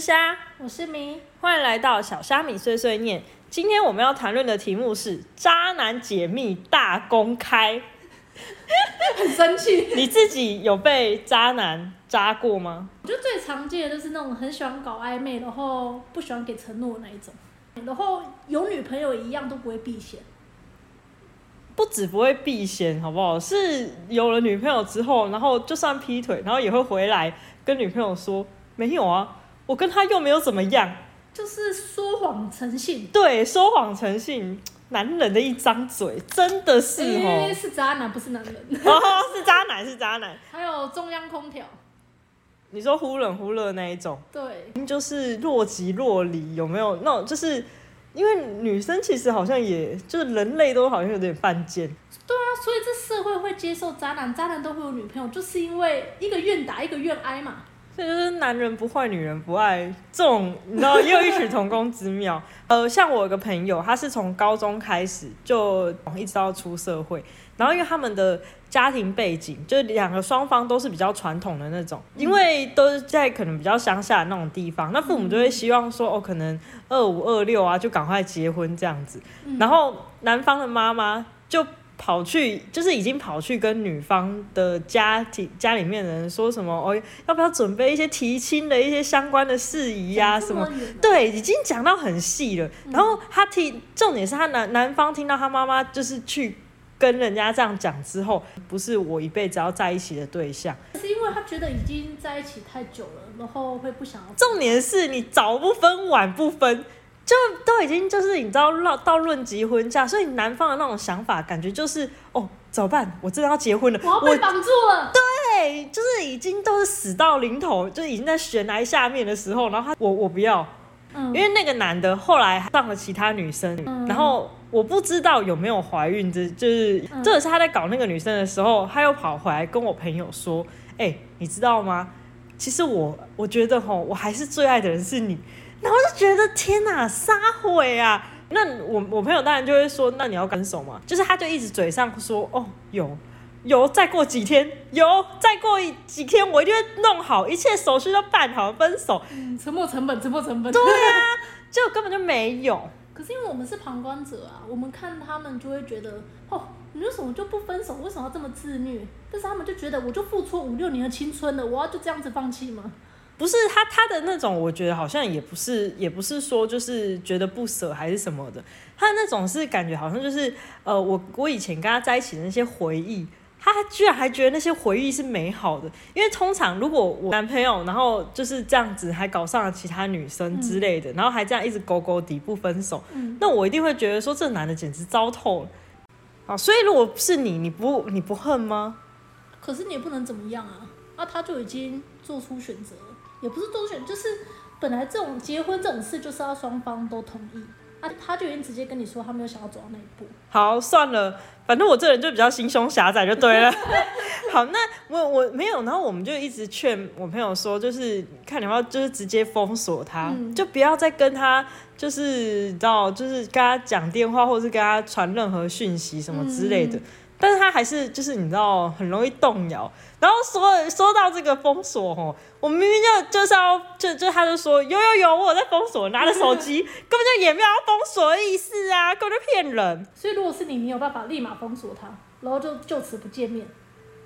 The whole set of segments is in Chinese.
是虾，我是明，欢迎来到小虾米碎碎念。今天我们要谈论的题目是渣男解密大公开。很生气。你自己有被渣男渣过吗？我觉得最常见的就是那种很喜欢搞暧昧，然后不喜欢给承诺的那一种，然后有女朋友一样都不会避嫌。不止不会避嫌，好不好？是有了女朋友之后，然后就算劈腿，然后也会回来跟女朋友说没有啊，我跟他又没有怎么样。就是说谎成性，对，说谎成性，男人的一张嘴，真的是哦为，是渣男，不是男人。哦，是渣男，是渣男。还有中央空调，你说忽冷忽热那一种，对，就是若即若离，有没有那种？就是因为女生其实好像也就是人类都好像有点犯贱，对啊，所以这社会会接受渣男，渣男都会有女朋友，就是因为一个愿打，一个愿挨嘛。这就是男人不坏，女人不爱，这种你知道也有异曲同工之妙。呃，像我有个朋友，他是从高中开始就一直到出社会，然后因为他们的家庭背景，就是两个双方都是比较传统的那种，因为都是在可能比较乡下的那种地方，那父母就会希望说，哦，可能二五二六啊，就赶快结婚这样子。然后男方的妈妈就跑去，就是已经跑去跟女方的家庭家里面的人说什么，哦，要不要准备一些提亲的一些相关的事宜呀、讲什么？对，已经讲到很细了。然后他听，重点是他男男方听到他妈妈就是去跟人家这样讲之后，不是我一辈子要在一起的对象。是因为他觉得已经在一起太久了，然后会不想要。重点是你早不分晚不分，就都已经就是你知道到到论及婚嫁，所以男方的那种想法感觉就是哦怎么办？我真的要结婚了，我要被绑住了。对，就是已经都是死到临头，就已经在悬崖下面的时候，然后他我我不要，嗯因为那个男的后来上了其他女生，嗯然后我不知道有没有怀孕，这就是嗯这也是他在搞那个女生的时候，他又跑回来跟我朋友说，哎、你知道吗？其实我我觉得吼，我还是最爱的人是你，然后就觉得天哪，撒悔啊！那我我朋友当然就会说，那你要分手嘛？就是他就一直嘴上说，哦，有有，再过几天有，再过几天我一定会弄好，一切手续都办好，分手。嗯，沉没成本，沉没成本。对啊，结果根本就没有。可是因为我们是旁观者啊，我们看他们就会觉得，哦，你为什么就不分手？为什么要这么自虐？但是他们就觉得，我就付出五六年的青春了，我要就这样子放弃吗？不是他他的那种，我觉得好像也不是，也不是说就是觉得不舍还是什么的，他那种是感觉好像就是呃，我我以前跟他在一起的那些回忆，他居然还觉得那些回忆是美好的，因为通常如果我男朋友然后就是这样子还搞上了其他女生之类的，然后还这样一直勾勾底不分手，嗯那我一定会觉得说这男的简直糟透了。啊，所以如果是你，你不你不恨吗？可是你也不能怎么样啊，啊，他就已经做出选择了，也不是做出选，就是本来这种结婚这种事就是要双方都同意，啊，他就已经直接跟你说他没有想要走到那一步，好，算了，反正我这人就比较心胸狭窄，就对了。好，那我我没有，然后我们就一直劝我朋友说，就是看你要就是直接封锁他，嗯就不要再跟他就是你知道，就是跟他讲电话，或者是跟他传任何讯息什么之类的。嗯但是他还是就是你知道很容易动摇，然后说说到这个封锁哦，我明明就就是要就就他就说有有有我有在封锁，拿着手机 根本就也没有要封锁的意思啊，根本就骗人。所以如果是你，你有办法立马封锁他，然后就就此不见面。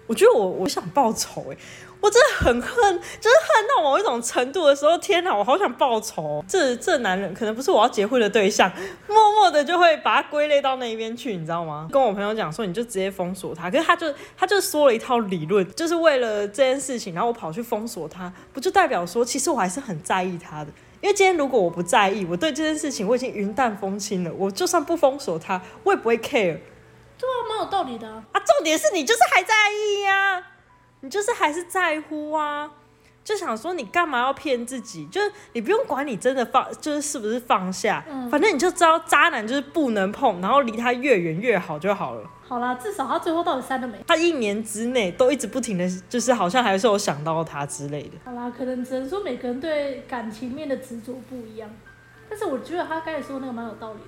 我觉得我我想报仇哎、我真的很恨，就是恨到某一种程度的时候，天哪，我好想报仇、这这男人可能不是我要结婚的对象，默默的就会把他归类到那一边去，你知道吗？跟我朋友讲说，你就直接封锁他，可是他就他就说了一套理论，就是为了这件事情，然后我跑去封锁他，不就代表说，其实我还是很在意他的。因为今天如果我不在意，我对这件事情我已经云淡风轻了，我就算不封锁他，我也不会 care。对啊，蛮有道理的、啊。啊，重点是你就是还在意呀、你就是还是在乎啊，就想说你干嘛要骗自己？就是你不用管你真的放，就是是不是放下，嗯反正你就知道渣男就是不能碰，然后离他越远越好就好了。好啦，至少他最后到底删了没？他一年之内都一直不停的，就是好像还是有想到他之类的。好啦，可能只能说每个人对感情面的执着不一样，但是我觉得他刚才说那个蛮有道理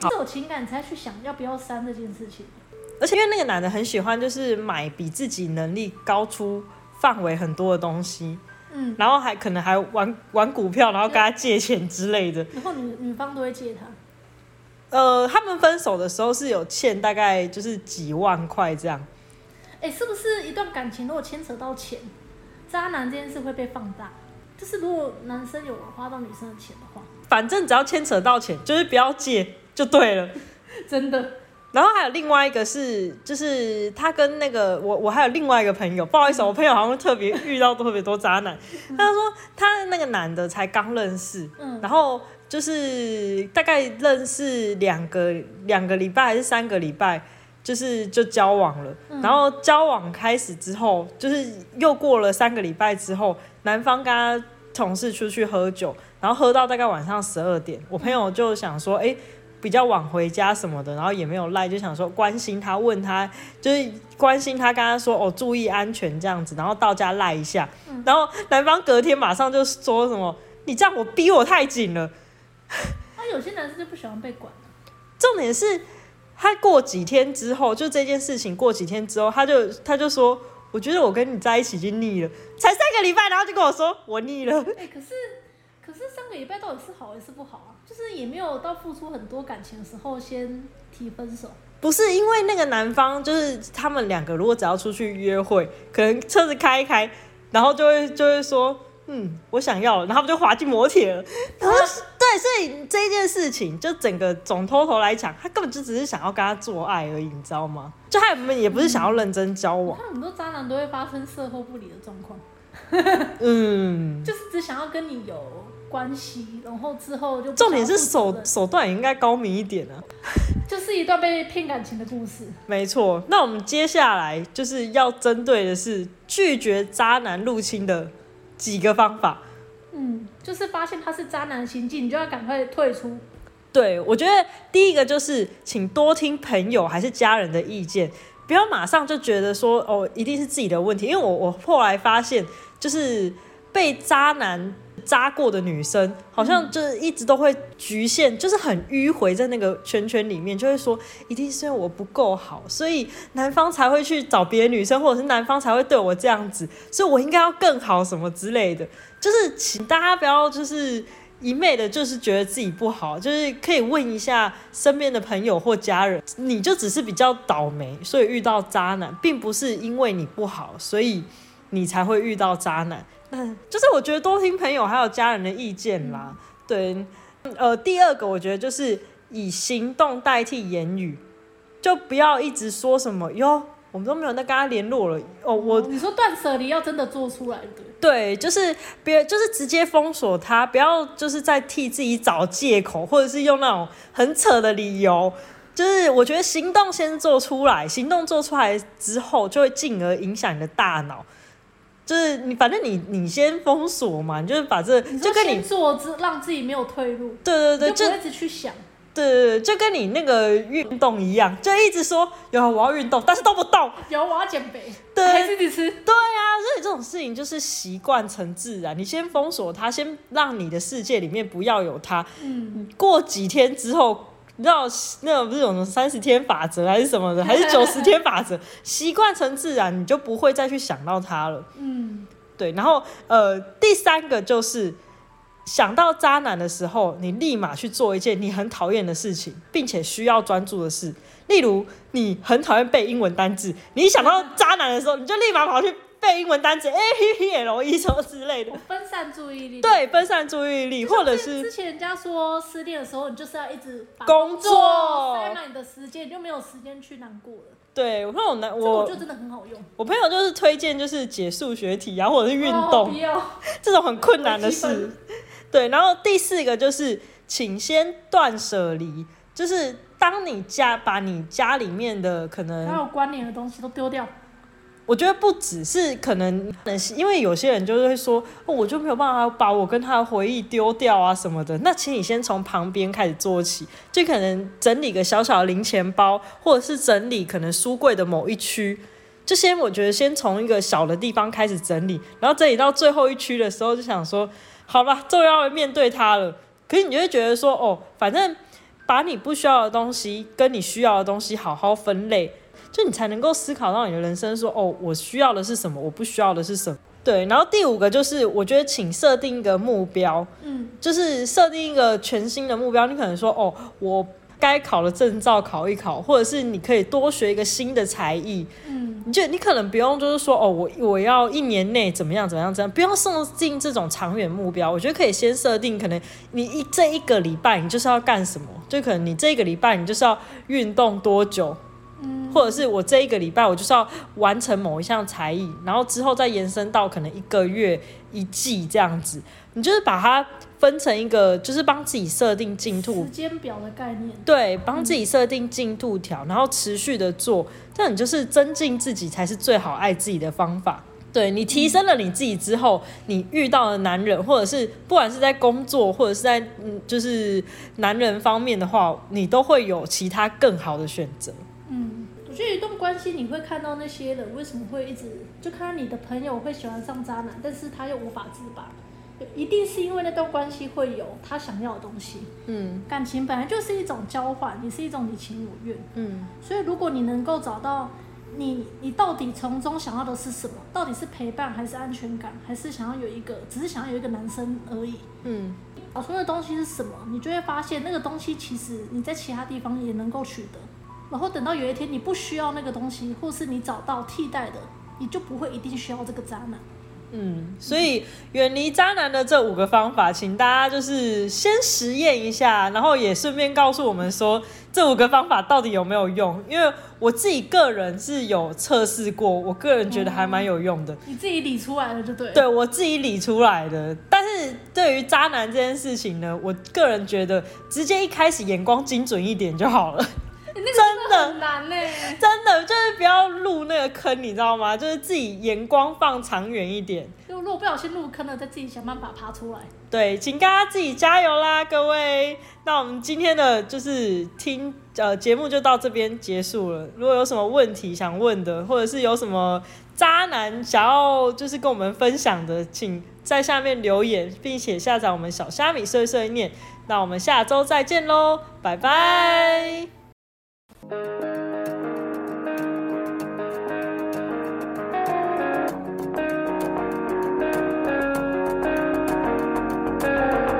的，是有情感才去想要不要删这件事情。而且因为那个男的很喜欢，就是买比自己能力高出范围很多的东西，嗯，然后还可能还玩玩股票，然后跟他借钱之类的。然后女女方都会借他。呃，他们分手的时候是有欠大概就是几万块这样。哎、是不是一段感情如果牵扯到钱，渣男这件事会被放大？就是如果男生有花到女生的钱的话，反正只要牵扯到钱，就是不要借就对了。真的，然后还有另外一个是，就是他跟那个我，我还有另外一个朋友，不好意思，我朋友好像特别遇到特别多渣男。他说他那个男的才刚认识，嗯然后就是大概认识两个两个礼拜还是三个礼拜，就是就交往了。然后交往开始之后，就是又过了三个礼拜之后，男方跟他同事出去喝酒，然后喝到大概晚上十二点，我朋友就想说，哎、比较晚回家什么的，然后也没有赖，就想说关心他，问他就是关心他，跟他说哦注意安全这样子，然后到家赖一下，然后男方隔天马上就说什么你这样我逼我太紧了，那、有些男生就不喜欢被管。重点是他过几天之后，就这件事情过几天之后，他就他就说。我觉得我跟你在一起已经腻了，才三个礼拜，然后就跟我说我腻了。哎、可是可是上个礼拜到底是好还是不好啊？就是也没有到付出很多感情的时候先提分手。不是因为那个男方，就是他们两个如果只要出去约会，可能车子开一开，然后就会就会说，嗯，我想要了，然后就滑进摩铁了。然后对，所以这件事情就整个总偷头来讲，他根本就只是想要跟他做爱而已，你知道吗？就他们也不是想要认真交往，我看很多渣男都会发生事后不理的状况，嗯。就是只想要跟你有关系，然后之后就重点是手手段也应该高明一点啊。就是一段被骗感情的故事。没错，那我们接下来就是要针对的是拒绝渣男入侵的几个方法。嗯，就是发现他是渣男行径，你就要赶快退出。对，我觉得第一个就是，请多听朋友还是家人的意见，不要马上就觉得说哦，一定是自己的问题。因为我我后来发现，就是被渣男渣过的女生，好像就是一直都会局限，就是很迂回在那个圈圈里面，就会说一定是因为我不够好，所以男方才会去找别的女生，或者是男方才会对我这样子，所以我应该要更好什么之类的。就是请大家不要就是一昧的，就是觉得自己不好，就是可以问一下身边的朋友或家人，你就只是比较倒霉，所以遇到渣男，并不是因为你不好，所以你才会遇到渣男。嗯就是我觉得多听朋友还有家人的意见啦。对，呃，第二个我觉得就是以行动代替言语，就不要一直说什么哟。我们都没有再跟他联络了哦，我你说断舍离要真的做出来的，对，就是别就是直接封锁他，不要就是在替自己找借口，或者是用那种很扯的理由。就是我觉得行动先做出来，行动做出来之后，就会进而影响你的大脑。就是你，反正你你先封锁嘛，你就是把这就跟你做之让自己没有退路，对对对，就一直去想。对对对，就跟你那个运动一样，就一直说有我要运动，但是都不动。有我要减肥，对还是你吃？对啊，所以这种事情就是习惯成自然。你先封锁它，先让你的世界里面不要有它。嗯，过几天之后，你知道那个不是有什么三十天法则还是什么的，还是九十天法则？习惯成自然，你就不会再去想到他了。嗯，对，然后呃，第三个就是想到渣男的时候，你立马去做一件你很讨厌的事情，并且需要专注的事。例如，你很讨厌背英文单字，你一想到渣男的时候，你就立马跑去背英文单词，A P P L E 什么之类的。分散注意力。对，分散注意力，或者是之前人家说失恋的时候，你就是要一直工作塞满你的时间，你就没有时间去难过了。对我朋友男我我觉得真的很好用。我朋友就是推荐就是解数学题啊，或者是运哦动。这种很困难的事。对，然后第四个就是，请先断舍离，就是当你家把你家里面的可能还有关联的东西都丢掉。我觉得不只是可能，因为有些人就是会说，哦，我就没有办法把我跟他的回忆丢掉啊什么的。那请你先从旁边开始做起，就可能整理个小小的零钱包，或者是整理可能书柜的某一区。就先我觉得先从一个小的地方开始整理，然后整理到最后一区的时候，就想说，好吧，终于要面对它了。可是你就会觉得说，哦，反正把你不需要的东西跟你需要的东西好好分类。就你才能够思考到你的人生，说哦，我需要的是什么，我不需要的是什么。对，然后第五个就是，我觉得请设定一个目标，嗯，就是设定一个全新的目标。你可能说，哦，我该考的证照考一考，或者是你可以多学一个新的才艺。嗯，你就你可能不用就是说，哦，我我要一年内怎么样怎么样怎么样，不用设定这种长远目标。我觉得可以先设定，可能你一这一个礼拜你就是要干什么，就可能你这一个礼拜你就是要运动多久。或者是我这一个礼拜我就是要完成某一项才艺，然后之后再延伸到可能一个月、一季这样子。你就是把它分成一个，就是帮自己设定进度时，间表的概念。对，帮自己设定进度条，然后持续的做，这样你就是增进自己才是最好爱自己的方法。对你提升了你自己之后，你遇到的男人，或者是不管是在工作，或者是在嗯，就是男人方面的话，你都会有其他更好的选择。嗯，我觉得一段关系你会看到那些人为什么会一直就看到你的朋友会喜欢上渣男，但是他又无法自拔，一定是因为那段关系会有他想要的东西。嗯感情本来就是一种交换，也是一种你情我愿。嗯所以如果你能够找到你你到底从中想要的是什么，到底是陪伴还是安全感，还是想要有一个只是想要有一个男生而已。嗯找出那东西是什么，你就会发现那个东西其实你在其他地方也能够取得。然后等到有一天你不需要那个东西，或是你找到替代的，你就不会一定需要这个渣男。嗯，所以远离渣男的这五个方法，请大家就是先实验一下，然后也顺便告诉我们说这五个方法到底有没有用。因为我自己个人是有测试过，我个人觉得还蛮有用的。你自己理出来了就对了。对我自己理出来的，但是对于渣男这件事情呢，我个人觉得直接一开始眼光精准一点就好了。很难呢、真的就是不要入那个坑，你知道吗？就是自己眼光放长远一点。就如果不小心入坑了，再自己想办法爬出来。对，请大家自己加油啦，各位。那我们今天的就是听呃节目就到这边结束了。如果有什么问题想问的，或者是有什么渣男想要就是跟我们分享的，请在下面留言，并且下载我们小虾米碎碎念。那我们下周再见喽，拜拜 thank you